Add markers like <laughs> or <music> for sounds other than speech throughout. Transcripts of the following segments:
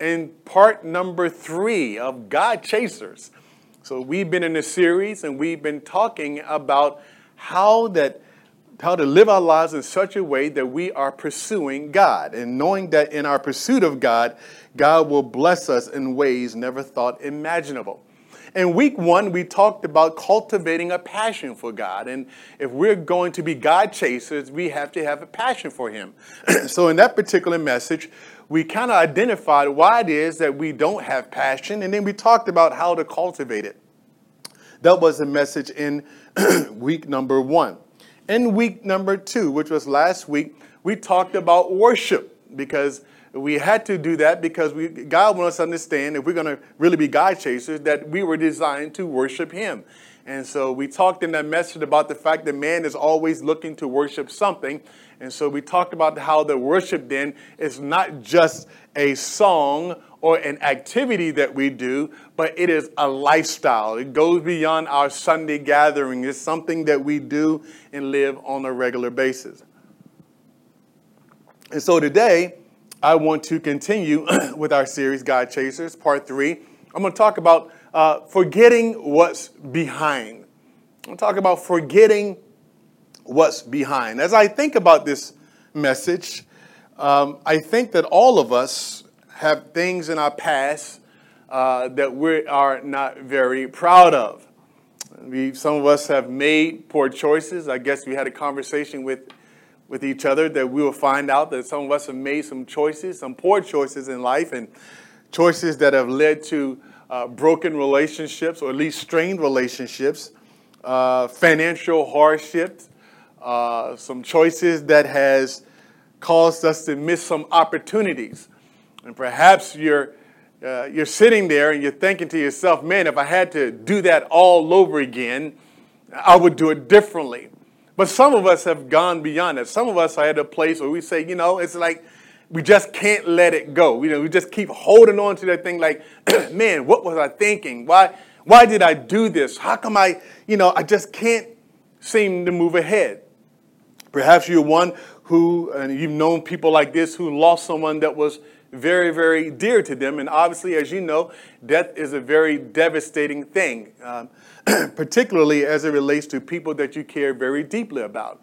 in part number three of God Chasers. So we've been in a series and we've been talking about how that how to live our lives in such a way that we are pursuing God and knowing that in our pursuit of God, God will bless us in ways never thought imaginable. In week one, we talked about cultivating a passion for God. And if we're going to be God chasers, we have to have a passion for Him. <clears throat> so, in that particular message, we kind of identified why it is that we don't have passion, and then we talked about how to cultivate it. That was the message in <clears throat> week number one. In week number two, which was last week, we talked about worship because we had to do that because we, God wants us to understand if we're going to really be God chasers, that we were designed to worship Him. And so we talked in that message about the fact that man is always looking to worship something. And so we talked about how the worship then is not just a song or an activity that we do, but it is a lifestyle. It goes beyond our Sunday gathering. It's something that we do and live on a regular basis. And so today, I want to continue <clears throat> with our series, God Chasers, part three. I'm going to talk about uh, forgetting what's behind. I'm talking about forgetting what's behind. As I think about this message, um, I think that all of us have things in our past uh, that we are not very proud of. We, some of us have made poor choices. I guess we had a conversation with, with each other that we will find out that some of us have made some choices, some poor choices in life, and choices that have led to uh, broken relationships or at least strained relationships, uh, financial hardships, uh, some choices that has caused us to miss some opportunities. And perhaps you're, uh, you're sitting there and you're thinking to yourself, man, if I had to do that all over again, I would do it differently. But some of us have gone beyond that. Some of us are at a place where we say, you know, it's like we just can't let it go. You know, we just keep holding on to that thing like, <clears throat> man, what was I thinking? Why, why did I do this? How come I, you know, I just can't seem to move ahead? Perhaps you're one who, and you've known people like this who lost someone that was very, very dear to them. And obviously, as you know, death is a very devastating thing, um, <clears throat> particularly as it relates to people that you care very deeply about.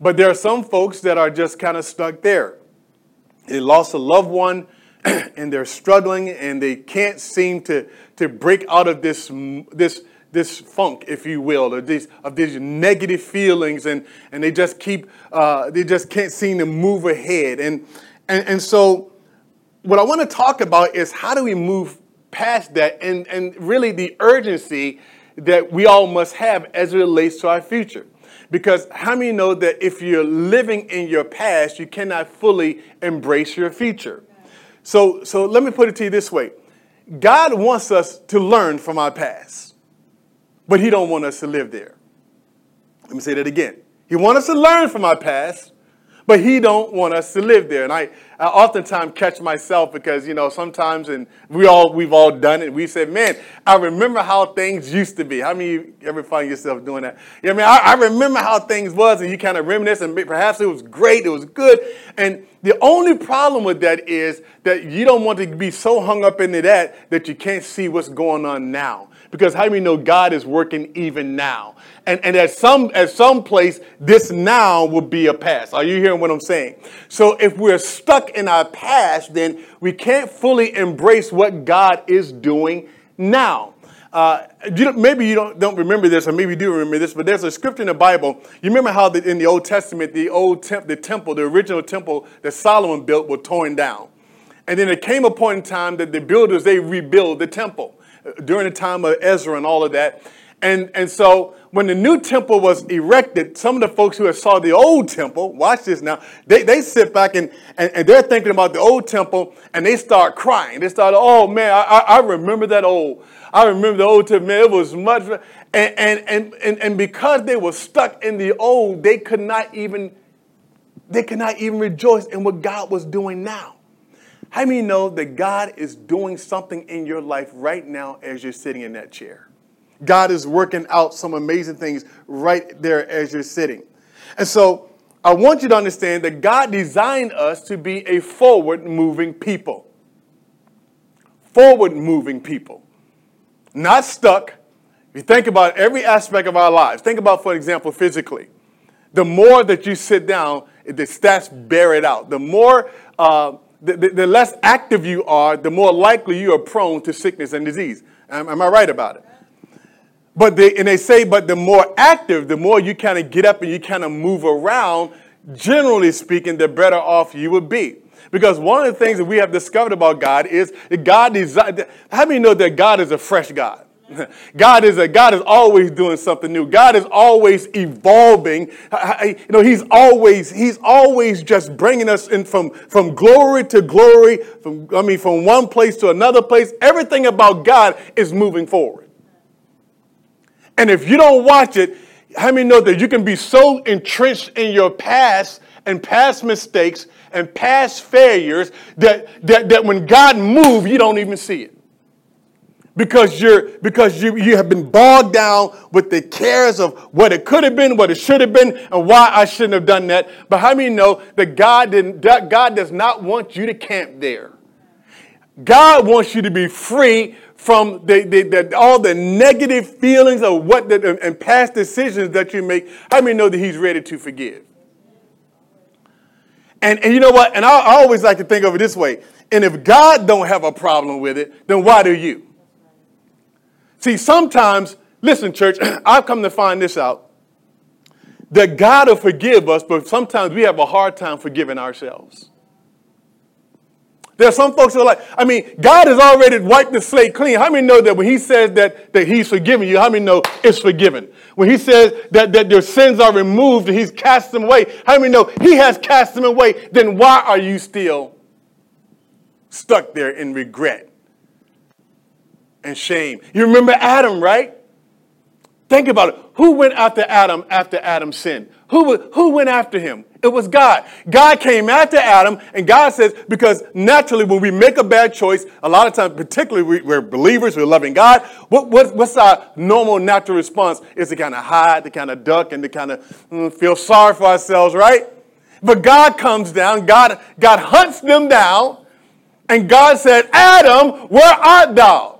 But there are some folks that are just kind of stuck there. They lost a loved one <clears throat> and they're struggling and they can't seem to, to break out of this, this this funk, if you will, of these of these negative feelings, and and they just keep uh, they just can't seem to move ahead, and and and so what I want to talk about is how do we move past that, and and really the urgency that we all must have as it relates to our future. Because how many know that if you're living in your past, you cannot fully embrace your future? So, so let me put it to you this way God wants us to learn from our past. But he don't want us to live there. Let me say that again. He wants us to learn from our past, but he don't want us to live there. And I, I oftentimes catch myself because, you know, sometimes, and we all, we've all done it, we said, man, I remember how things used to be. How many you ever find yourself doing that? Yeah, I mean, I, I remember how things was, and you kind of reminisce, and perhaps it was great, it was good. And the only problem with that is that you don't want to be so hung up into that that you can't see what's going on now. Because how do many know God is working even now? And, and at some at some place, this now will be a past. Are you hearing what I'm saying? So if we're stuck in our past, then we can't fully embrace what God is doing now. Uh, you maybe you don't, don't remember this, or maybe you do remember this, but there's a scripture in the Bible. You remember how the, in the Old Testament, the old temp, the temple, the original temple that Solomon built, was torn down, and then it came a point in time that the builders they rebuild the temple during the time of Ezra and all of that. And, and so when the new temple was erected, some of the folks who had saw the old temple, watch this now, they, they sit back and, and, and they're thinking about the old temple and they start crying. They start, oh man, I, I remember that old, I remember the old temple, man, it was much, and, and, and, and because they were stuck in the old, they could not even, they could not even rejoice in what God was doing now. How many know that God is doing something in your life right now as you're sitting in that chair? God is working out some amazing things right there as you're sitting. And so I want you to understand that God designed us to be a forward moving people. forward moving people, not stuck. If you think about every aspect of our lives, think about, for example, physically. The more that you sit down, the stats bear it out. The more, uh, the, the, the, less active you are, the more likely you are prone to sickness and disease. Am, am I right about it? But they, and they say, but the more active, the more you kind of get up and you kind of move around, generally speaking, the better off you would be. Because one of the things that we have discovered about God is that God designed, how many know that God is a fresh God? <laughs> God is a God is always doing something new. God is always evolving. You know, He's always He's always just bringing us in from from glory to glory. From I mean, from one place to another place. Everything about God is moving forward. And if you don't watch it, how many know that you can be so entrenched in your past and past mistakes and past failures that, that, that when God moves, you don't even see it. Because you're because you, you have been bogged down with the cares of what it could have been, what it should have been, and why I shouldn't have done that. But how many know that God didn't that God does not want you to camp there? God wants you to be free from the, the, the, all the negative feelings of what the, and past decisions that you make. How many know that He's ready to forgive? And, and you know what? And I, I always like to think of it this way. And if God don't have a problem with it, then why do you? See, sometimes, listen, church, <clears throat> I've come to find this out. That God will forgive us, but sometimes we have a hard time forgiving ourselves. There are some folks who are like, I mean, God has already wiped the slate clean. How many know that when He says that, that He's forgiven you, how many know it's forgiven? When He says that, that your sins are removed and He's cast them away, how many know He has cast them away? Then why are you still stuck there in regret and shame? You remember Adam, right? Think about it. Who went after Adam after Adam sinned? Who, who went after him? It was God. God came after Adam, and God says, because naturally, when we make a bad choice, a lot of times, particularly we, are believers, we're loving God, what, what, what's our normal natural response? Is to kind of hide, to kind of duck, and to kind of mm, feel sorry for ourselves, right? But God comes down, God, God hunts them down, and God said, Adam, where art thou?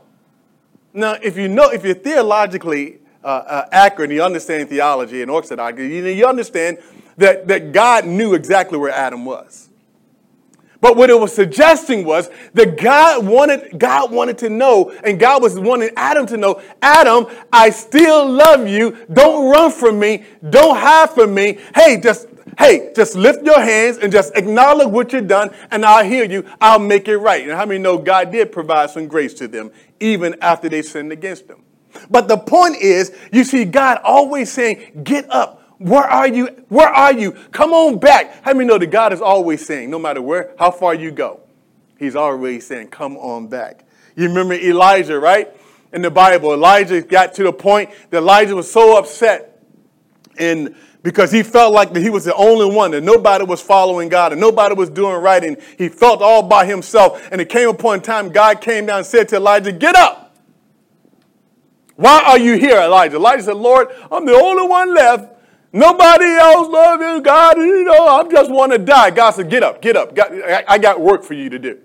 Now, if you know, if you're theologically uh, uh, accurate and you understand theology and orthodoxy, you, you understand that, that God knew exactly where Adam was. But what it was suggesting was that God wanted, God wanted to know, and God was wanting Adam to know, Adam, I still love you. Don't run from me. Don't hide from me. Hey, just hey, just lift your hands and just acknowledge what you've done, and I'll hear you. I'll make it right. And how many know God did provide some grace to them, even after they sinned against him? But the point is, you see God always saying, get up. Where are you? Where are you? Come on back. How many know that God is always saying, no matter where, how far you go, He's always saying, come on back. You remember Elijah, right? In the Bible, Elijah got to the point that Elijah was so upset and because he felt like that he was the only one, that nobody was following God and nobody was doing right, and he felt all by himself. And it came upon time God came down and said to Elijah, Get up. Why are you here, Elijah? Elijah said, Lord, I'm the only one left. Nobody else loves you, God. You know, I just want to die. God said, Get up, get up. I got work for you to do.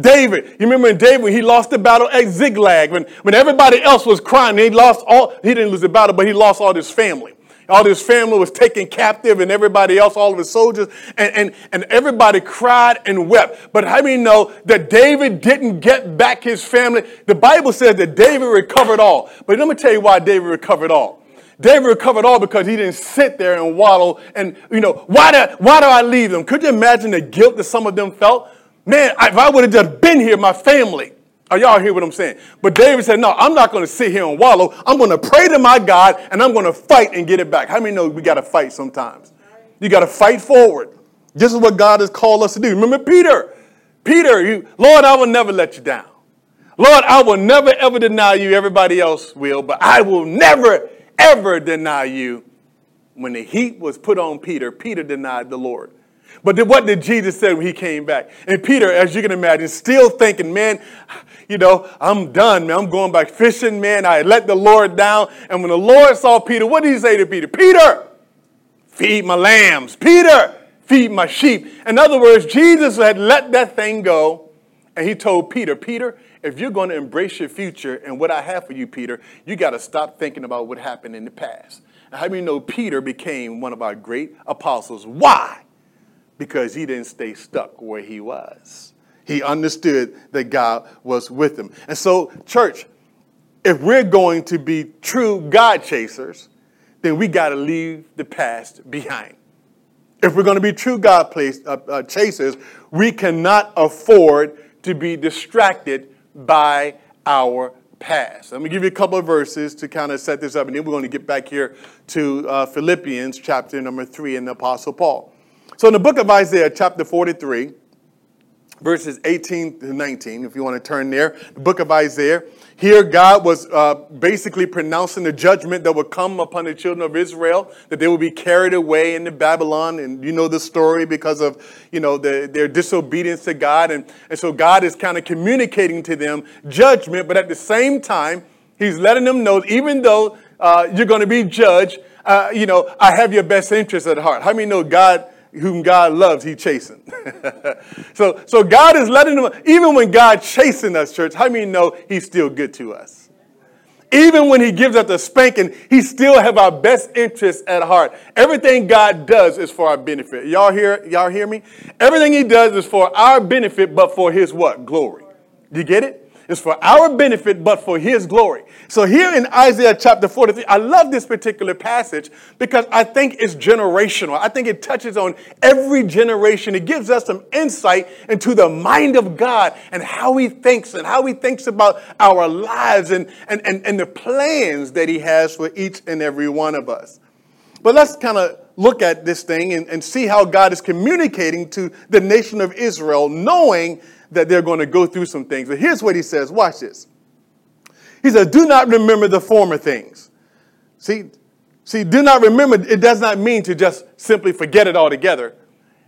David, you remember when David, when he lost the battle at Ziklag, when, when everybody else was crying, he lost all, he didn't lose the battle, but he lost all his family. All his family was taken captive and everybody else, all of his soldiers, and, and, and everybody cried and wept. But how many know that David didn't get back his family? The Bible says that David recovered all. But let me tell you why David recovered all. David recovered all because he didn't sit there and waddle and, you know, why do, why do I leave them? Could you imagine the guilt that some of them felt? Man, if I would have just been here, my family, are y'all hear what I'm saying? But David said, No, I'm not going to sit here and wallow. I'm going to pray to my God and I'm going to fight and get it back. How many know we got to fight sometimes? You got to fight forward. This is what God has called us to do. Remember Peter. Peter, you, Lord, I will never let you down. Lord, I will never ever deny you. Everybody else will, but I will never ever deny you. When the heat was put on Peter, Peter denied the Lord. But what did Jesus say when he came back? And Peter, as you can imagine, still thinking, man, you know, I'm done, man. I'm going back fishing, man. I let the Lord down. And when the Lord saw Peter, what did he say to Peter? Peter, feed my lambs. Peter, feed my sheep. In other words, Jesus had let that thing go And he told Peter, Peter, if you're going to embrace your future and what I have for you, Peter, you got to stop thinking about what happened in the past. And how do you know Peter became one of our great apostles? Why? Because he didn't stay stuck where he was. He understood that God was with him. And so, church, if we're going to be true God chasers, then we got to leave the past behind. If we're going to be true God place, uh, uh, chasers, we cannot afford to be distracted by our past. Let me give you a couple of verses to kind of set this up, and then we're going to get back here to uh, Philippians chapter number three and the Apostle Paul. So, in the book of Isaiah, chapter 43, verses 18 to 19, if you want to turn there, the book of Isaiah, here, God was uh, basically pronouncing the judgment that would come upon the children of Israel, that they would be carried away into Babylon. And you know the story because of, you know, the, their disobedience to God. And, and so God is kind of communicating to them judgment, but at the same time, He's letting them know, even though uh, you're going to be judged, uh, you know, I have your best interest at heart. How many know God whom God loves, he chasing. <laughs> so, so God is letting them, even when God chasing us, church, how many know he's still good to us? Even when he gives us a spanking, he still have our best interests at heart. Everything God does is for our benefit. Y'all hear, y'all hear me? Everything he does is for our benefit, but for his what? Glory. Do you get it? It's for our benefit, but for his glory. So here in Isaiah chapter 43, I love this particular passage because I think it's generational. I think it touches on every generation. It gives us some insight into the mind of God and how he thinks and how he thinks about our lives and, and, and, and the plans that he has for each and every one of us. But let's kind of look at this thing and, and see how God is communicating to the nation of Israel, knowing that they're going to go through some things. But here's what he says watch this. He says, Do not remember the former things. See, see, do not remember, it does not mean to just simply forget it altogether.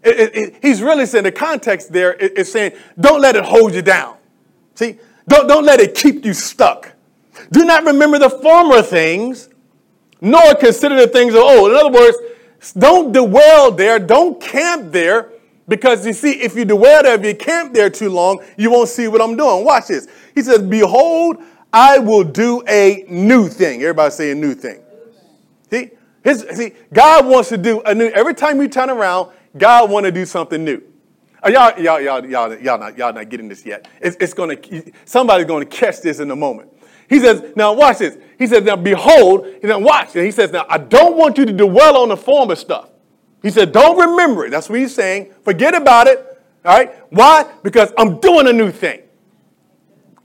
It, it, it, he's really saying the context there is saying, don't let it hold you down. See, don't, don't let it keep you stuck. Do not remember the former things, nor consider the things of old. In other words, don't dwell there, don't camp there, because you see, if you dwell there, if you camp there too long, you won't see what I'm doing. Watch this. He says, Behold, I will do a new thing. Everybody say a new thing. See, his, see, God wants to do a new. Every time you turn around, God want to do something new. Uh, y'all, y'all, y'all, y'all, y'all not, y'all not getting this yet. It's, it's gonna, somebody's gonna catch this in a moment. He says, now watch this. He says, now behold, he said, watch. And he says, now I don't want you to dwell on the former stuff. He said, Don't remember it. That's what he's saying. Forget about it. All right? Why? Because I'm doing a new thing.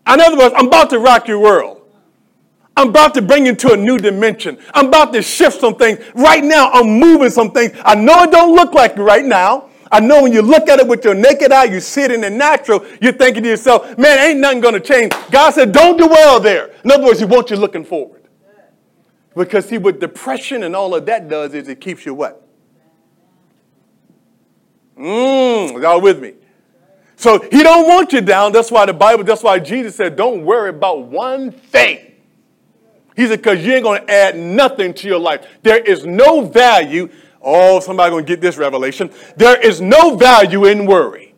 In other words, I'm about to rock your world. I'm about to bring you to a new dimension. I'm about to shift some things. Right now, I'm moving some things. I know it don't look like it right now. I know when you look at it with your naked eye, you see it in the natural, you're thinking to yourself, man, ain't nothing going to change. God said, don't dwell there. In other words, he wants you looking forward. Because see, what depression and all of that does is it keeps you what? Mmm, y'all with me? So he don't want you down. That's why the Bible, that's why Jesus said, don't worry about one thing. He said, because you ain't going to add nothing to your life. There is no value. Oh, somebody to get this revelation. There is no value in worry.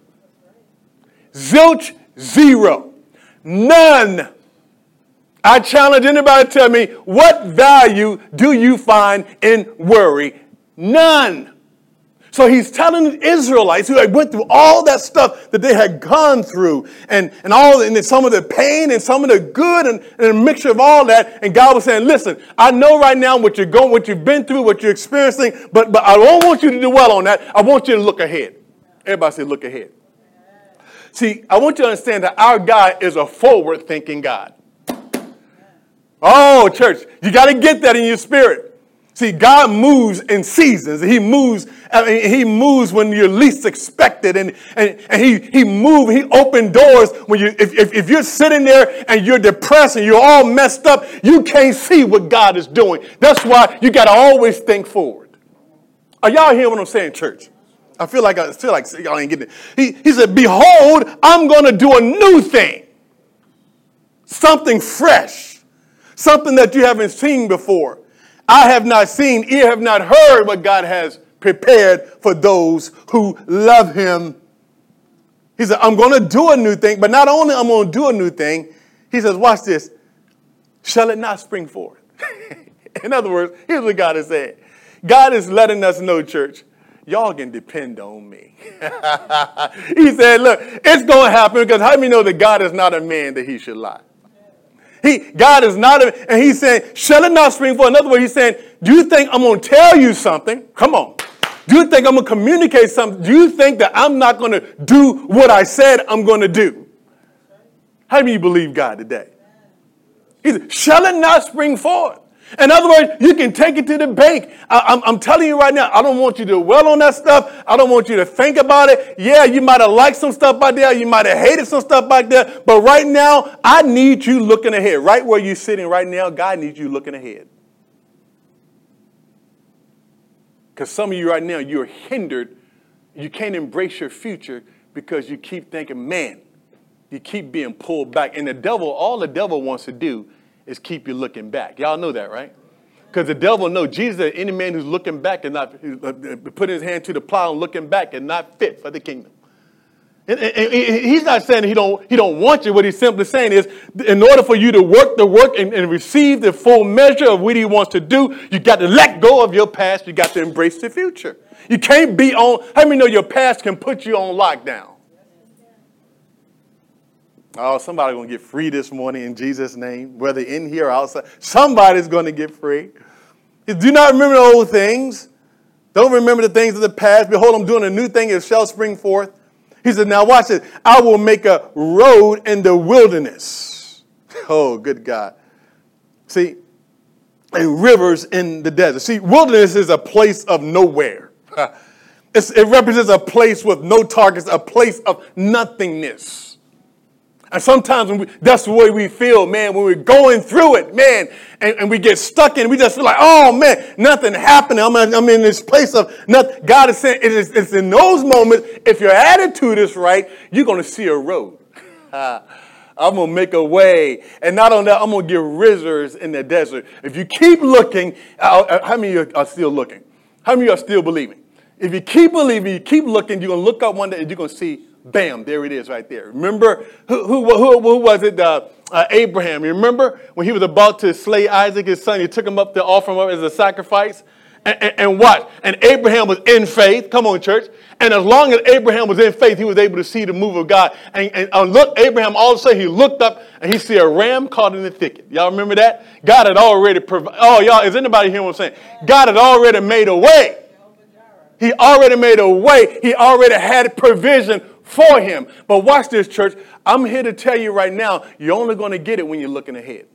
Zilch, zero. None. I challenge anybody to tell me, what value do you find in worry? None. So he's telling the Israelites who had went through all that stuff that they had gone through and, and all and some of the pain and some of the good and, and a mixture of all that. And God was saying, listen, I know right now what you're going, what you've been through, what you're experiencing, but, but I don't want you to dwell on that. I want you to look ahead. Everybody say, look ahead. See, I want you to understand that our God is a forward thinking God. Oh, church, you got to get that in your spirit. See, God moves in seasons. He moves, I mean, he moves when you're least expected. And, and, and he, he moves, he opened doors when you, if, if, if you're sitting there and you're depressed and you're all messed up, you can't see what God is doing. That's why you got to always think forward. Are y'all hearing what I'm saying, church? I feel like I feel like y'all ain't getting it. He, he said, Behold, I'm going to do a new thing. Something fresh. Something that you haven't seen before. I have not seen, ear have not heard what God has prepared for those who love him. He said, I'm going to do a new thing, but not only I'm going to do a new thing, he says, watch this. Shall it not spring forth? <laughs> In other words, here's what God is saying. God is letting us know, church, y'all can depend on me. <laughs> he said, look, it's going to happen because how many know that God is not a man that he should lie? He, God is not, a, and he's saying, shall it not spring forth? In other words, he's saying, do you think I'm going to tell you something? Come on. Do you think I'm going to communicate something? Do you think that I'm not going to do what I said I'm going to do? How do you believe God today? He said, shall it not spring forth? In other words, you can take it to the bank. I, am telling you right now, I don't want you to dwell on that stuff. I don't want you to think about it. Yeah, you might have liked some stuff back there. You might have hated some stuff back there. But right now, I need you looking ahead. Right where you're sitting right now, God needs you looking ahead. Because some of you right now, you're hindered. You can't embrace your future because you keep thinking, man, you keep being pulled back. And the devil, all the devil wants to do is keep you looking back. Y'all know that, right? Because the devil knows Jesus, any man who's looking back and not uh, putting his hand to the plow and looking back and not fit for the kingdom. And, and, and he's not saying he don't, he don't want you. What he's simply saying is, in order for you to work the work and, and receive the full measure of what he wants to do, you got to let go of your past. You got to embrace the future. You can't be on. How many know your past can put you on lockdown? Oh, somebody's going to get free this morning in Jesus' name, whether in here or outside. Somebody's going to get free. Do not remember the old things. Don't remember the things of the past. Behold, I'm doing a new thing. It shall spring forth. He said, Now watch this. I will make a road in the wilderness. <laughs> Oh, good God. See, and rivers in the desert. See, wilderness is a place of nowhere. <laughs> It represents a place with no targets, a place of nothingness. And sometimes we, that's the way we feel, man, when we're going through it, man, and, and we get stuck in, we just feel like, oh man, nothing happening. I'm, I'm in this place of nothing. God is saying it is, it's in those moments, if your attitude is right, you're going to see a road. <laughs> I'm going to make a way. And not only that, I'm going to give rivers in the desert. If you keep looking, uh, uh, how many are still looking? How many are still believing? If you keep believing, you keep looking, you're going to look up one day and you're going to see Bam, there it is right there. Remember who, who, who, who was it? Uh, uh, Abraham. You remember when he was about to slay Isaac, his son? He took him up to offer him up as a sacrifice. And, and, and what? And Abraham was in faith. Come on, church. And as long as Abraham was in faith, he was able to see the move of God. And, and uh, look, Abraham all of a sudden he looked up and he see a ram caught in the thicket. Y'all remember that? God had already provided. Oh, y'all, is anybody hearing what I'm saying? God had already made a way. He already made a way. He already had provision for him. But watch this, church. I'm here to tell you right now, you're only going to get it when you're looking ahead.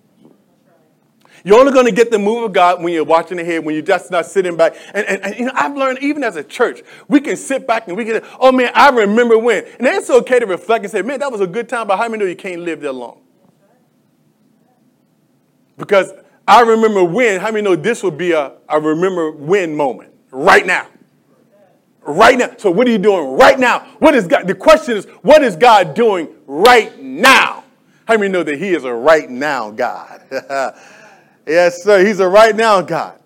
You're only going to get the move of God when you're watching ahead, when you're just not sitting back. And, and, and, you know, I've learned even as a church, we can sit back and we can, oh man, I remember when. And it's okay to reflect and say, man, that was a good time, but how many know you can't live there long? Because I remember when, how many know this would be a, a remember when moment right now? Right now. So what are you doing right now? What is God? The question is, what is God doing right now? How many know that He is a right now God? <laughs> yes, sir. He's a right now God.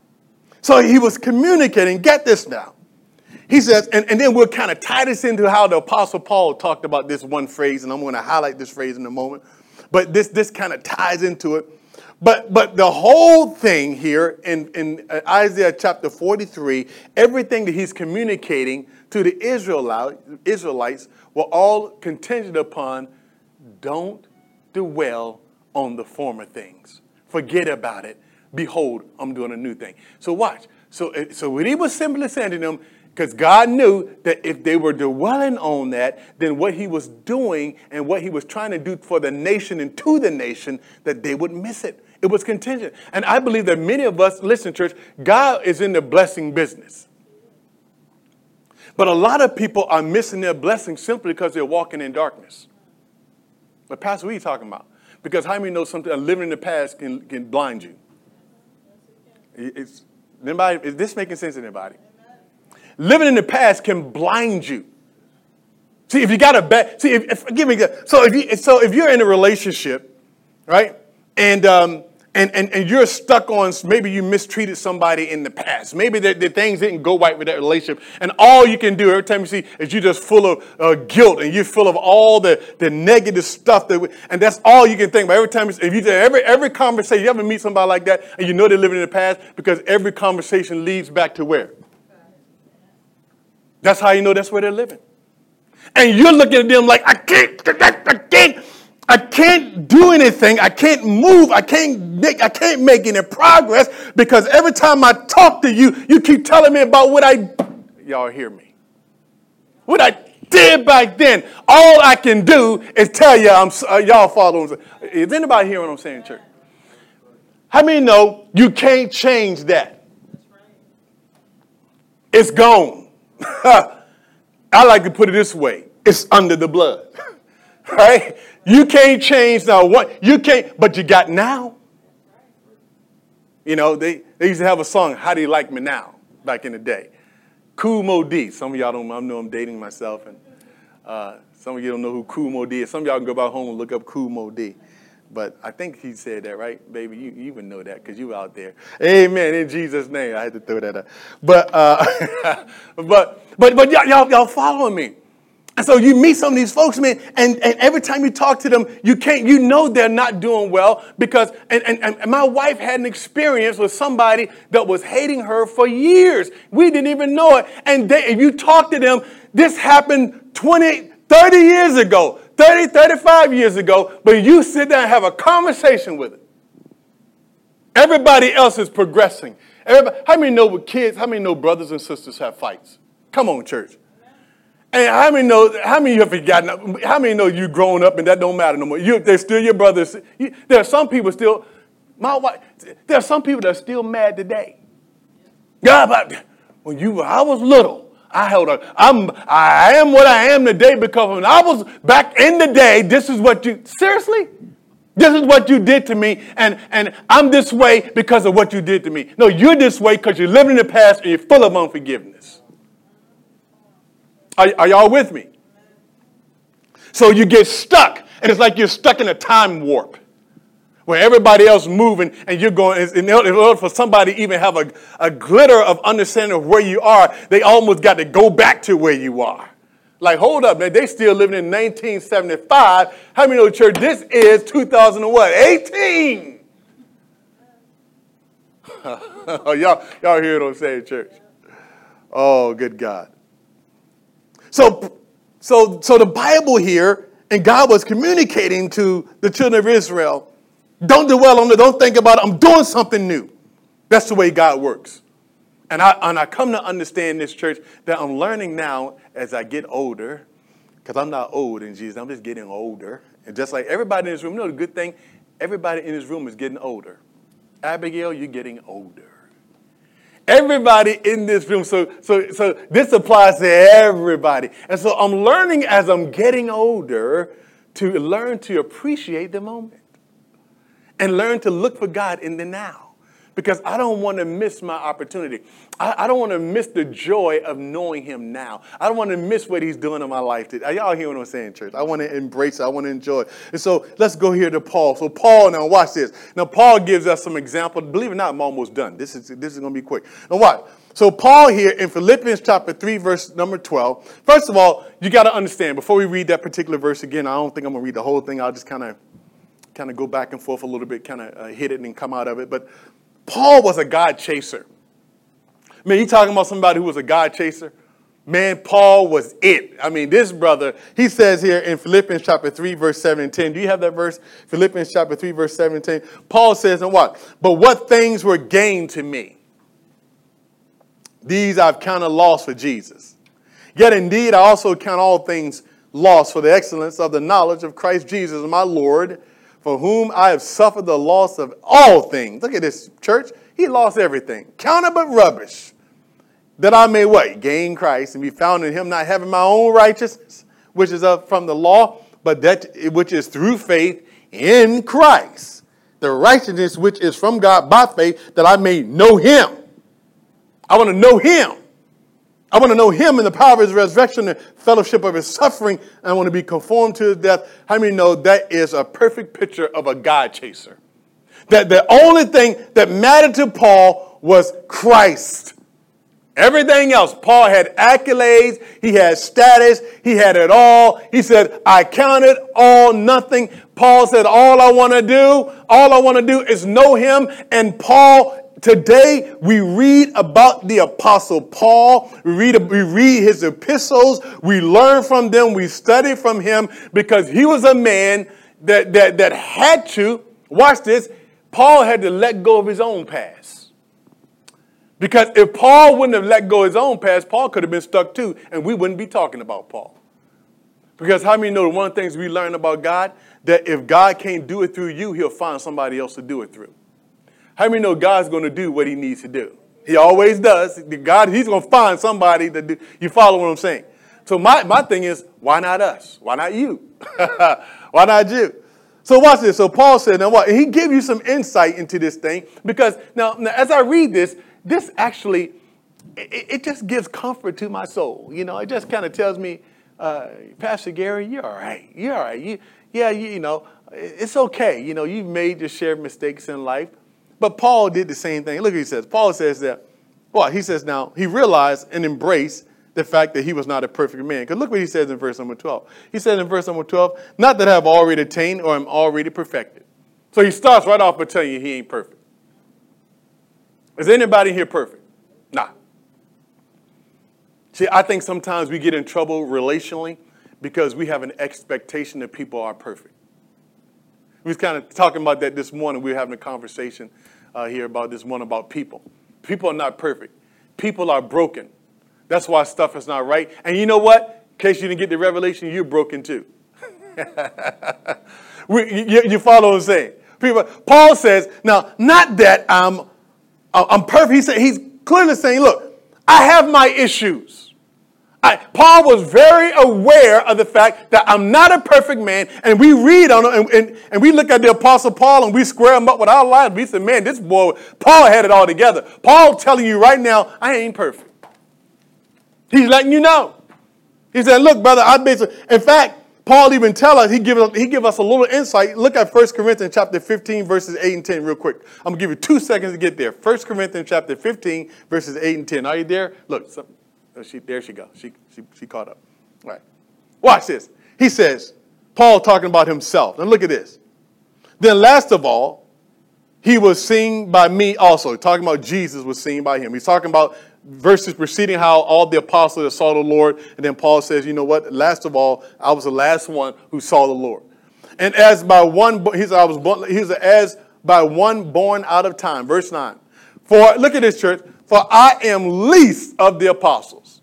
So he was communicating. Get this now. He says, and, and then we'll kind of tie this into how the Apostle Paul talked about this one phrase, and I'm going to highlight this phrase in a moment. But this, this kind of ties into it. But, but the whole thing here in, in uh, Isaiah chapter 43, everything that he's communicating to the Israelite, Israelites were all contingent upon don't dwell on the former things. Forget about it. Behold, I'm doing a new thing. So watch. So, uh, so what he was simply saying to them, because God knew that if they were dwelling on that, then what he was doing and what he was trying to do for the nation and to the nation, that they would miss it. It was contingent. And I believe that many of us, listen, church, God is in the blessing business. But a lot of people are missing their blessing simply because they're walking in darkness. But, Pastor, what are you talking about? Because how many know something, living in the past can, can blind you? It's, anybody, is this making sense to anybody? Living in the past can blind you. See, if you got a bad, see, if, if, give me, that. so if, you, so if you're in a relationship, right, and um, and, and, and you're stuck on maybe you mistreated somebody in the past. Maybe the, the things didn't go right with that relationship. And all you can do every time you see is you're just full of uh, guilt and you're full of all the, the negative stuff. That and that's all you can think about. Every time, if you every, every conversation, you ever meet somebody like that and you know they're living in the past because every conversation leads back to where? That's how you know that's where they're living. And you're looking at them like, I can't, I can't I can't do anything. I can't move. I can't make, I can't make any progress because every time I talk to you, you keep telling me about what I, y'all hear me. What I did back then. All I can do is tell you, I'm, uh, y'all following. Is anybody hearing what I'm saying, church? How many know you can't change that? It's gone. <laughs> I like to put it this way. It's under the blood. <laughs> right? You can't change now what you can't, but you got now. You know, they, they used to have a song, How Do You Like Me Now, back in the day. Moe Dee. Some of y'all don't I know I'm dating myself, and uh, some of you don't know who Moe Dee is. Some of y'all can go back home and look up Moe Dee. But I think he said that, right, baby? You, you even know that because you out there. Amen. In Jesus' name. I had to throw that up. But uh, <laughs> but but but y'all, y'all, y'all following me. And so you meet some of these folks, man, and, and every time you talk to them, you can't, you know they're not doing well because, and, and, and my wife had an experience with somebody that was hating her for years. We didn't even know it. And they, if you talk to them, this happened 20, 30 years ago, 30, 35 years ago, but you sit there and have a conversation with it. Everybody else is progressing. Everybody, how many know with kids, how many know brothers and sisters have fights? Come on, church. And how many know? How many have forgotten? How many know you grown up and that don't matter no more? You, they're still your brothers. You, there are some people still. My wife. There are some people that are still mad today. But when you, I was little, I held a. I'm. I am what I am today because when I was back in the day, this is what you. Seriously. This is what you did to me, and, and I'm this way because of what you did to me. No, you're this way because you're living in the past and you're full of unforgiveness. Are, are y'all with me? So you get stuck, and it's like you're stuck in a time warp where everybody else moving and you're going, in order for somebody even have a, a glitter of understanding of where you are, they almost got to go back to where you are. Like, hold up, man, they still living in 1975. How many know, church, this is 2018? <laughs> y'all, y'all hear what I'm saying, church? Oh, good God. So, so, so the Bible here, and God was communicating to the children of Israel, don't dwell on it, don't think about it, I'm doing something new. That's the way God works. And I, and I come to understand this church that I'm learning now as I get older, because I'm not old in Jesus, I'm just getting older. And just like everybody in this room, you know the good thing? Everybody in this room is getting older. Abigail, you're getting older. Everybody in this room. So, so, so this applies to everybody. And so I'm learning as I'm getting older to learn to appreciate the moment and learn to look for God in the now because I don't want to miss my opportunity. I, I don't want to miss the joy of knowing Him now. I don't want to miss what He's doing in my life. Today. Y'all hear what I'm saying, church? I want to embrace it. I want to enjoy it. And so let's go here to Paul. So Paul, now watch this. Now Paul gives us some examples. Believe it or not, I'm almost done. This is this is going to be quick. Now what? So Paul here in Philippians chapter 3, verse number 12. First of all, you got to understand, before we read that particular verse again, I don't think I'm going to read the whole thing. I'll just kind of kind of go back and forth a little bit, kind of uh, hit it and come out of it. But Paul was a God chaser. Man, you talking about somebody who was a God chaser? Man, Paul was it. I mean, this brother, he says here in Philippians chapter 3, verse 7 and 10. Do you have that verse? Philippians chapter 3, verse 7 and 10. Paul says, and what? But what things were gained to me? These I've counted loss for Jesus. Yet indeed, I also count all things lost for the excellence of the knowledge of Christ Jesus, my Lord for whom I have suffered the loss of all things. Look at this church. He lost everything. Counted but rubbish. That I may what? Gain Christ and be found in him, not having my own righteousness, which is up from the law, but that which is through faith in Christ. The righteousness which is from God by faith, that I may know him. I want to know him. I want to know him in the power of his resurrection and fellowship of his suffering. I want to be conformed to his death. How many know that is a perfect picture of a God chaser? That the only thing that mattered to Paul was Christ. Everything else, Paul had accolades, he had status, he had it all. He said, I count it all nothing. Paul said, All I want to do, all I want to do is know him. And Paul Today we read about the apostle Paul. We read, we read his epistles. We learn from them. We study from him because he was a man that, that, that had to, watch this, Paul had to let go of his own past. Because if Paul wouldn't have let go of his own past, Paul could have been stuck too, and we wouldn't be talking about Paul. Because how many know the one of the things we learn about God? That if God can't do it through you, he'll find somebody else to do it through. How many know God's going to do what he needs to do? He always does. God, he's going to find somebody to do. You follow what I'm saying? So my, my thing is, why not us? Why not you? <laughs> why not you? So watch this. So Paul said, now what? He gave you some insight into this thing because now, now as I read this, this actually, it, it, just gives comfort to my soul. You know, it just kind of tells me, uh, Pastor Gary, you're all right. You're all right. You, yeah, you, you know, it's okay. You know, you've made your share of mistakes in life. But Paul did the same thing. Look what he says. Paul says that, well, he says now, he realized and embraced the fact that he was not a perfect man. Because look what he says in verse number 12. He says in verse number 12, not that I have already attained or am already perfected. So he starts right off by telling you he ain't perfect. Is anybody here perfect? Nah. See, I think sometimes we get in trouble relationally because we have an expectation that people are perfect. We was kind of talking about that this morning. We were having a conversation uh, here about this one about people. People are not perfect. People are broken. That's why stuff is not right. And you know what? In case you didn't get the revelation, you're broken too. <laughs> we, you, you, follow what I'm saying? People, Paul says, now, not that I'm, I'm perfect. He said, he's clearly saying, look, I have my issues. I, Paul was very aware of the fact that I'm not a perfect man, and we read on and, and, and, we look at the Apostle Paul and we square him up with our lives. We say, man, this boy, Paul had it all together. Paul telling you right now, I ain't perfect. He's letting you know. He said, look, brother, I basically, in fact, Paul even tell us, he give us, he give us a little insight. Look at 1 Corinthians chapter 15, verses 8 and 10 real quick. I'm going to give you two seconds to get there. 1 Corinthians chapter 15, verses 8 and 10. Are you there? Look, Oh, Uh, she, there she goes. She, she, she caught up. All right. Watch this. He says, Paul talking about himself. And look at this. Then last of all, he was seen by me also. Talking about Jesus was seen by him. He's talking about verses preceding how all the apostles saw the Lord. And then Paul says, you know what? Last of all, I was the last one who saw the Lord. And as by one, he said, I was born, he said, as by one born out of time. Verse 9. For, look at this church, for I am least of the apostles.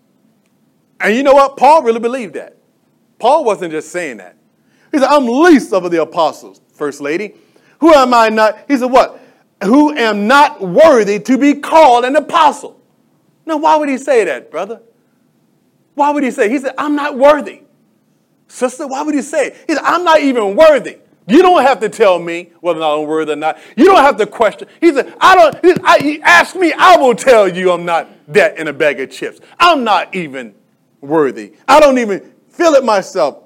And you know what? Paul really believed that. Paul wasn't just saying that. He said, I'm least of the apostles, First Lady. Who am I not? He said, What? Who am not worthy to be called an apostle. Now, why would he say that, brother? Why would he say? He said, I'm not worthy. Sister, why would he say? He said, I'm not even worthy. You don't have to tell me whether I'm worthy or not. You don't have to question. He said, I don't, he, I, he asked me, I will tell you I'm not that in a bag of chips. I'm not even worthy. I don't even feel it myself.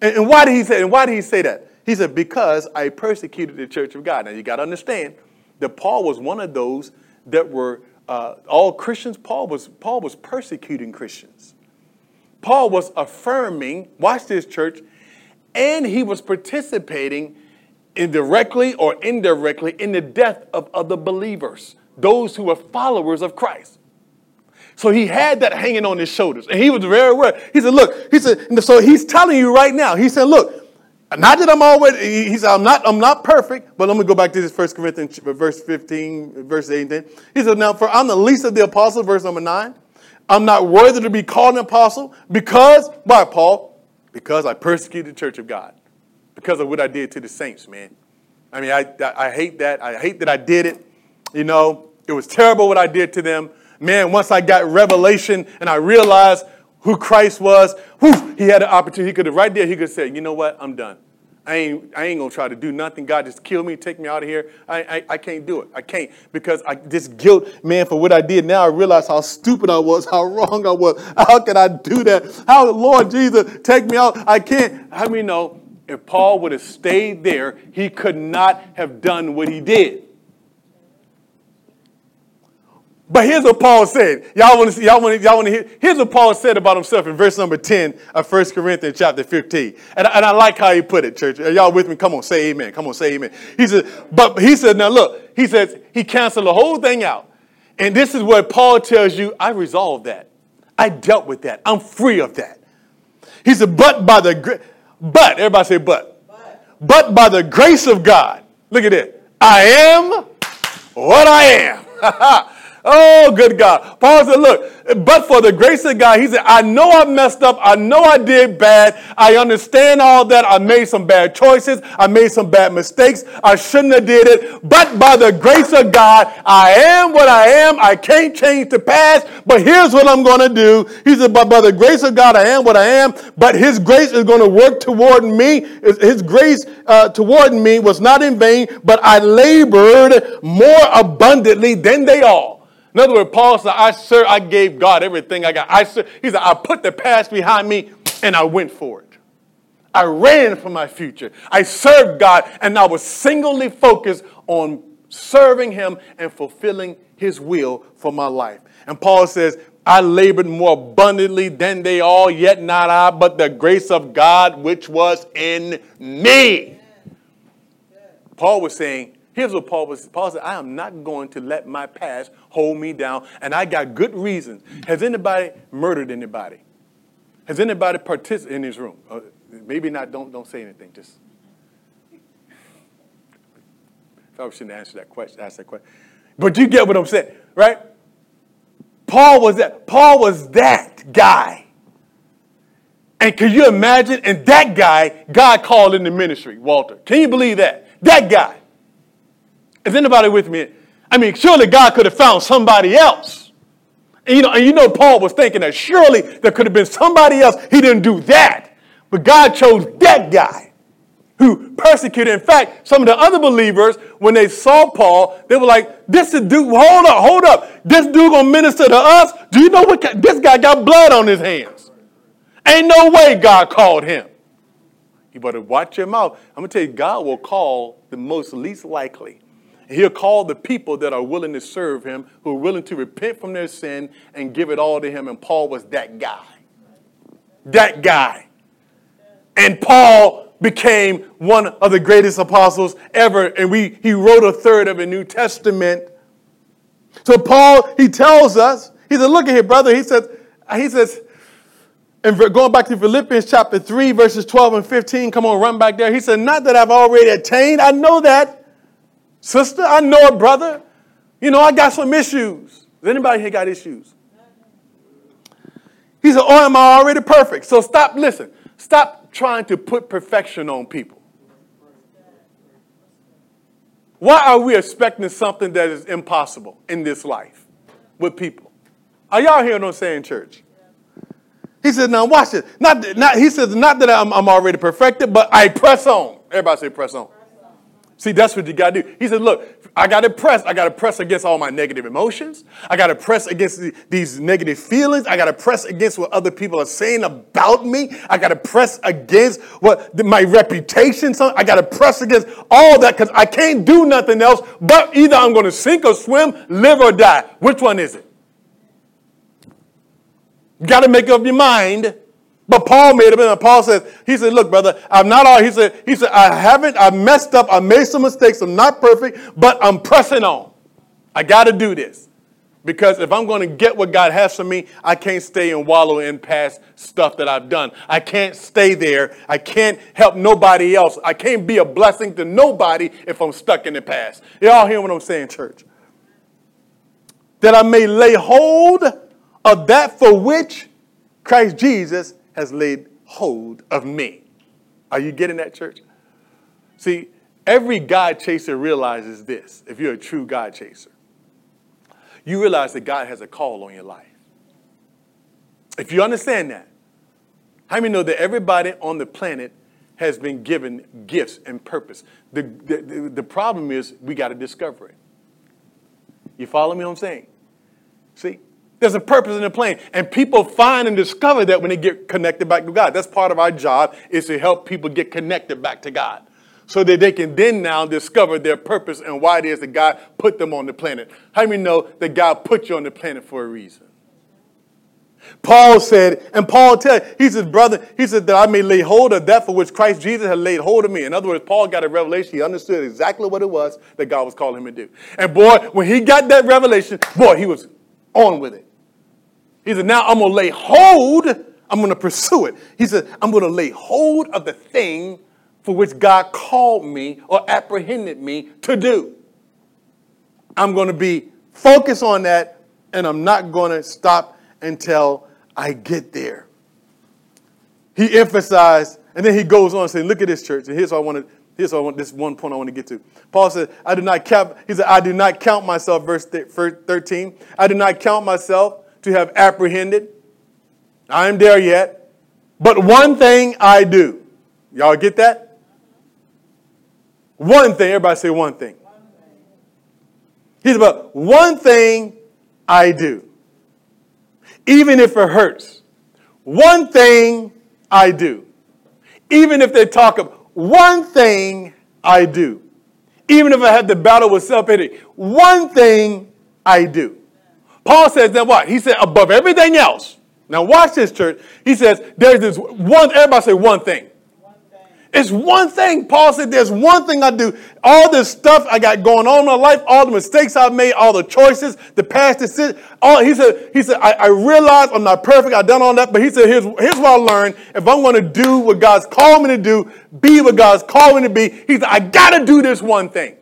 And, and why did he say? And why did he say that? He said, because I persecuted the church of God. Now you got to understand that Paul was one of those that were uh, all Christians. Paul was Paul was persecuting Christians. Paul was affirming. Watch this, church, and he was participating indirectly or indirectly in the death of other believers, those who were followers of Christ. So he had that hanging on his shoulders. And he was very aware. He said, look, he said, so he's telling you right now, he said, look, not that I'm already, he said, I'm not, I'm not perfect, but let me go back to this First Corinthians verse 15, verse 18. He said, now for I'm the least of the apostles, verse number 9. I'm not worthy to be called an apostle because, by Paul, because I persecuted the church of God. Because of what I did to the saints, man. I mean, I, I, hate that. I hate that I did it. You know, it was terrible what I did to them man, once I got revelation and I realized who Christ was, whew, he had an opportunity. He could have, right there, he could say, you know what, I'm done. I ain't, I ain't gonna try to do nothing. God just kill me, take me out of here. I, I, I can't do it. I can't because I this guilt, man, for what I did. Now I realize how stupid I was, how wrong I was. How can I do that? How, Lord Jesus, take me out? I can't. How many know if Paul would have stayed there, he could not have done what he did. But here's what Paul said. Y'all want to see, y'all want to, y'all want to hear? Here's what Paul said about himself in verse number 10 of 1 Corinthians chapter 15. And, and I like how he put it, church. Are y'all with me? Come on, say amen. Come on, say amen. He said, but he said, now look, he says, he canceled the whole thing out. And this is what Paul tells you, I resolved that. I dealt with that. I'm free of that. He said, but by the, but, everybody say but. But, but by the grace of God, look at it. I am what I am. <laughs> Oh, good God. Paul said, Look, but for the grace of God, he said, I know I messed up. I know I did bad. I understand all that. I made some bad choices. I made some bad mistakes. I shouldn't have did it. But by the grace of God, I am what I am. I can't change the past. But here's what I'm going to do. He said, But by the grace of God, I am what I am. But his grace is going to work toward me. His grace uh, toward me was not in vain, but I labored more abundantly than they all. In other words, Paul said, I sir, I gave God everything I got. I sir, he said, I put the past behind me and I went for it. I ran for my future. I served God and I was singly focused on serving him and fulfilling his will for my life. And Paul says, I labored more abundantly than they all, yet not I, but the grace of God which was in me. Paul was saying, Here's what Paul was. Paul said, I am not going to let my past hold me down, and I got good reasons. Has anybody murdered anybody? Has anybody participated in this room? Uh, maybe not, don't, don't say anything. Just probably shouldn't answer that question, ask that question. But you get what I'm saying, right? Paul was that. Paul was that guy. And can you imagine? And that guy, God called in the ministry, Walter. Can you believe that? That guy. Is anybody with me? I mean, surely God could have found somebody else. And you know, and you know Paul was thinking that surely there could have been somebody else. He didn't do that. But God chose that guy who persecuted. In fact, some of the other believers, when they saw Paul, they were like, this is dude, hold up, hold up. This dude gonna minister to us? Do you know what this guy got blood on his hands? Ain't no way God called him. You better watch your mouth. I'm gonna tell you, God will call the most least likely He'll call the people that are willing to serve him, who are willing to repent from their sin and give it all to him. And Paul was that guy. That guy. And Paul became one of the greatest apostles ever. And we, he wrote a third of the New Testament. So Paul, he tells us, he said, look at here, brother. He says, he says, and going back to Philippians chapter 3, verses 12 and 15, come on, run back there. He said, Not that I've already attained, I know that. Sister, I know it, brother. You know, I got some issues. Does anybody here got issues? He said, Oh, am I already perfect? So stop, listen, stop trying to put perfection on people. Why are we expecting something that is impossible in this life with people? Are y'all hearing what I'm saying, church? He said, now watch it. Not, not, he says, not that I'm, I'm already perfected, but I press on. Everybody say press on. See, that's what you got to do. He said, Look, I got to press. I got to press against all my negative emotions. I got to press against the, these negative feelings. I got to press against what other people are saying about me. I got to press against what my reputation. I got to press against all that because I can't do nothing else but either I'm going to sink or swim, live or die. Which one is it? You got to make up your mind but Paul made it, and Paul says, he said, look, brother, I'm not all, he said, he said, I haven't, I messed up, I made some mistakes, I'm not perfect, but I'm pressing on. I got to do this. Because if I'm going to get what God has for me, I can't stay and wallow in past stuff that I've done. I can't stay there. I can't help nobody else. I can't be a blessing to nobody if I'm stuck in the past. Y'all hear what I'm saying, church? That I may lay hold of that for which Christ Jesus has laid hold of me. Are you getting that, church? See, every God chaser realizes this if you're a true God chaser. You realize that God has a call on your life. If you understand that, how many know that everybody on the planet has been given gifts and purpose? The, the, the problem is we got to discover it. You follow me what I'm saying? See, There's a purpose in the plan. And people find and discover that when they get connected back to God. That's part of our job is to help people get connected back to God. So that they can then now discover their purpose and why it is that God put them on the planet. How many know that God put you on the planet for a reason? Paul said, and Paul tell he said, brother, he said that I may lay hold of that for which Christ Jesus had laid hold of me. In other words, Paul got a revelation. He understood exactly what it was that God was calling him to do. And boy, when he got that revelation, boy, he was on with it. He said, now I'm going to lay hold, I'm going to pursue it. He said, I'm going to lay hold of the thing for which God called me or apprehended me to do. I'm going to be focused on that, and I'm not going to stop until I get there. He emphasized, and then he goes on saying, Look at this church. And here's what I want to. Here's what I want, this one point I want to get to. Paul said, I do not count, he said, I do not count myself, verse 13. I do not count myself to have apprehended. I am there yet. But one thing I do. Y'all get that? One thing. Everybody say one thing. He's about one thing I do even if it hurts. One thing I do. Even if they talk of one thing I do. Even if I have to battle with self pity, one thing I do. Paul says that what? He said, above everything else. Now, watch this, church. He says, there's this one, everybody say one thing. It's one thing. Paul said, There's one thing I do. All this stuff I got going on in my life, all the mistakes I've made, all the choices, the past decisions. All he said, he said, I, I realize I'm not perfect. I've done all that, but he said, here's, here's what I learned. If I'm going to do what God's called me to do, be what God's called me to be, he said, I gotta do this one thing.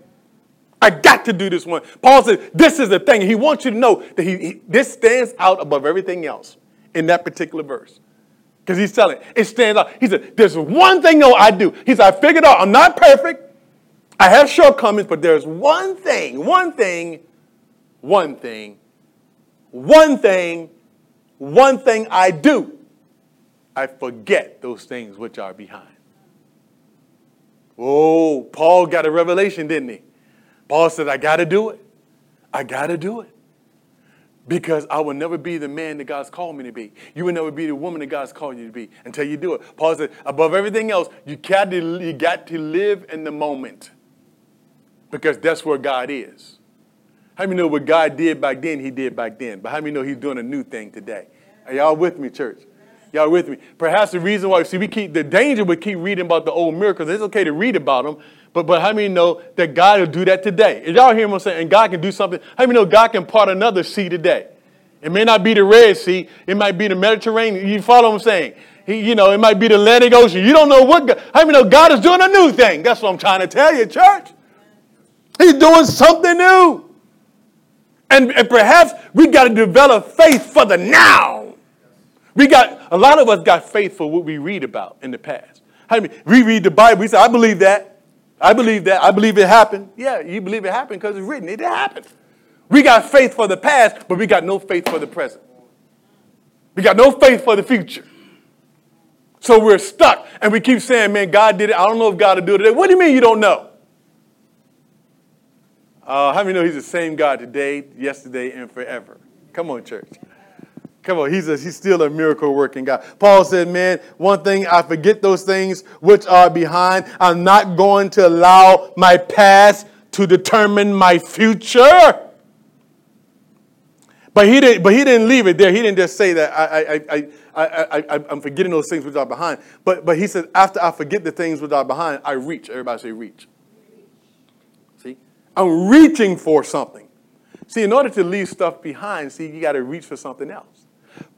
I got to do this one. Paul says, This is the thing. He wants you to know that he, he this stands out above everything else in that particular verse. Because he's telling, it stands out. He said, There's one thing though I do. He said, I figured out I'm not perfect. I have shortcomings, but there's one thing, one thing, one thing, one thing, one thing I do. I forget those things which are behind. Oh, Paul got a revelation, didn't he? Paul said, I got to do it. I got to do it because I will never be the man that God's called me to be. You will never be the woman that God's called you to be until you do it. Paul said, above everything else, you got to, you got to live in the moment because that's where God is. How many know what God did back then, he did back then? But how many know he's doing a new thing today? Are y'all with me, church? Y'all with me? Perhaps the reason why, see, we keep, the danger we keep reading about the old miracles, it's okay to read about them, but, but how many know that God will do that today? If y'all hear what I'm saying? And God can do something. How many know God can part another sea today? It may not be the Red Sea. It might be the Mediterranean. You follow what I'm saying? He, you know, it might be the Atlantic Ocean. You don't know what God, how many know God is doing a new thing? That's what I'm trying to tell you, church. He's doing something new. And, and perhaps we got to develop faith for the now. We got, a lot of us got faith for what we read about in the past. How many, we read the Bible, we say, I believe that. I believe that. I believe it happened. Yeah, you believe it happened because it's written. It happened. We got faith for the past, but we got no faith for the present. We got no faith for the future. So we're stuck and we keep saying, man, God did it. I don't know if God will do it today. What do you mean you don't know? Uh, how many know He's the same God today, yesterday, and forever? Come on, church. Come on, he's, a, he's still a miracle working God. Paul said, Man, one thing, I forget those things which are behind. I'm not going to allow my past to determine my future. But he didn't, but he didn't leave it there. He didn't just say that I, I, I, I, I'm forgetting those things which are behind. But, but he said, after I forget the things which are behind, I reach. Everybody say reach. See? I'm reaching for something. See, in order to leave stuff behind, see, you got to reach for something else.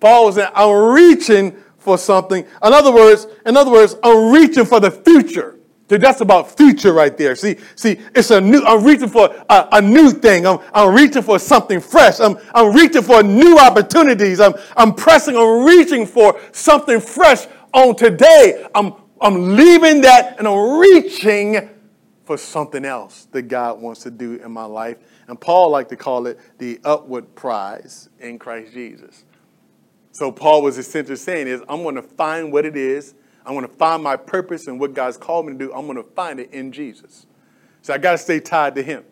Paul was saying, I'm reaching for something. In other words, in other words, I'm reaching for the future. That's about future right there. See, see, it's a new, I'm reaching for a, a new thing. I'm, I'm reaching for something fresh. I'm, I'm reaching for new opportunities. I'm, I'm pressing, I'm reaching for something fresh on today. I'm, I'm leaving that and I'm reaching for something else that God wants to do in my life. And Paul liked to call it the upward prize in Christ Jesus. So Paul was essentially saying is, I'm going to find what it is. I'm going to find my purpose and what God's called me to do. I'm going to find it in Jesus. So I got to stay tied to him.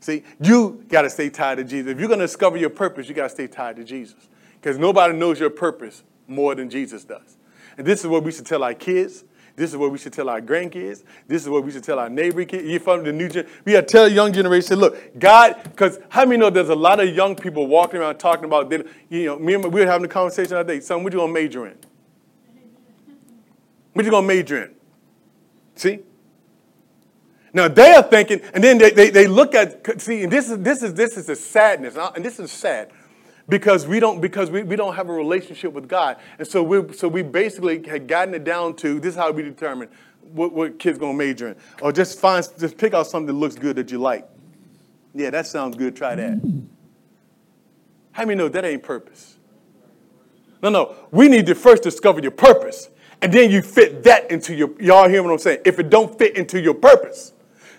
See, you got to stay tied to Jesus. If you're going to discover your purpose, you got to stay tied to Jesus. Because nobody knows your purpose more than Jesus does. And this is what we should tell our kids. This is what we should tell our grandkids. This is what we should tell our neighbor kids. You from the new gen. We got to tell young generation, look, God, because how many know there's a lot of young people walking around talking about, they, you know, me and my, we were having a conversation the other day. Son, what you gonna major in? What you gonna major in? See? Now they are thinking, and then they, they, they look at see, and this is this is this is a sadness, and this is sad because we don't because we, we don't have a relationship with God. And so we so we basically had gotten it down to this is how we determine what, what kids gonna major in. Or just find just pick out something that looks good that you like. Yeah, that sounds good. Try that. How many know that ain't purpose? No, no. We need to first discover your purpose. And then you fit that into your y'all hear what I'm saying? If it don't fit into your purpose.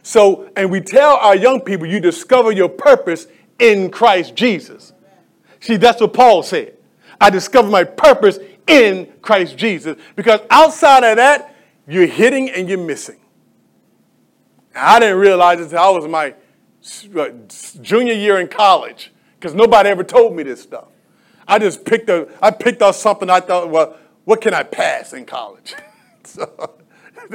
So, and we tell our young people, you discover your purpose in Christ Jesus. See, that's what Paul said. I discovered my purpose in Christ Jesus. Because outside of that, you're hitting and you're missing. I didn't realize until I was my junior year in college, because nobody ever told me this stuff. I just picked a, I picked up something I thought, well, what can I pass in college? <laughs> so, <laughs>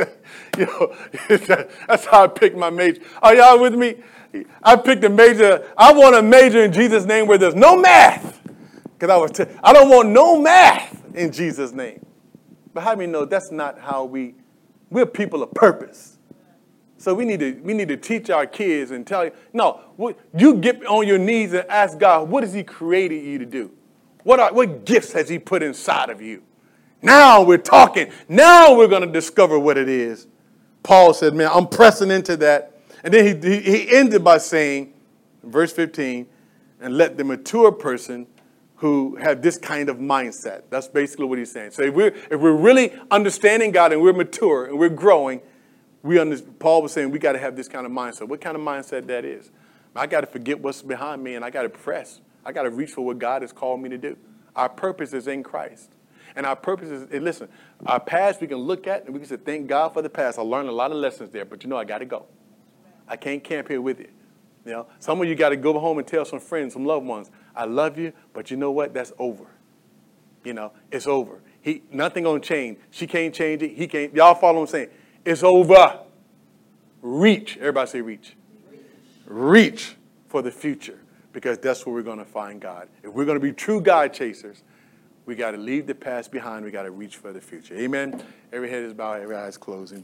you know, <laughs> that's how I picked my major. Are y'all with me? I picked a major. I want a major in Jesus' name where there's no math. Because I was, t- I don't want no math in Jesus' name. But how many know that's not how we, we're people of purpose. So we need to, we need to teach our kids and tell you, no, you get on your knees and ask God, what has he created you to do? What, are, what gifts has he put inside of you? Now we're talking. Now we're going to discover what it is. Paul said, man, I'm pressing into that and then he, he ended by saying, verse 15, and let the mature person who have this kind of mindset. That's basically what he's saying. So if we're, if we're really understanding God and we're mature and we're growing, we under, Paul was saying we got to have this kind of mindset. What kind of mindset that is? I got to forget what's behind me and I got to press. I got to reach for what God has called me to do. Our purpose is in Christ. And our purpose is, and listen, our past we can look at and we can say, thank God for the past. I learned a lot of lessons there, but you know, I got to go. I can't camp here with you. You know, some of you got to go home and tell some friends, some loved ones, I love you, but you know what? That's over. You know, it's over. He nothing gonna change. She can't change it. He can't. Y'all follow what I'm saying? It's over. Reach. Everybody say reach. Reach, reach for the future because that's where we're gonna find God. If we're gonna be true God chasers, we got to leave the past behind. We got to reach for the future. Amen. Every head is bowed, every eye is closing.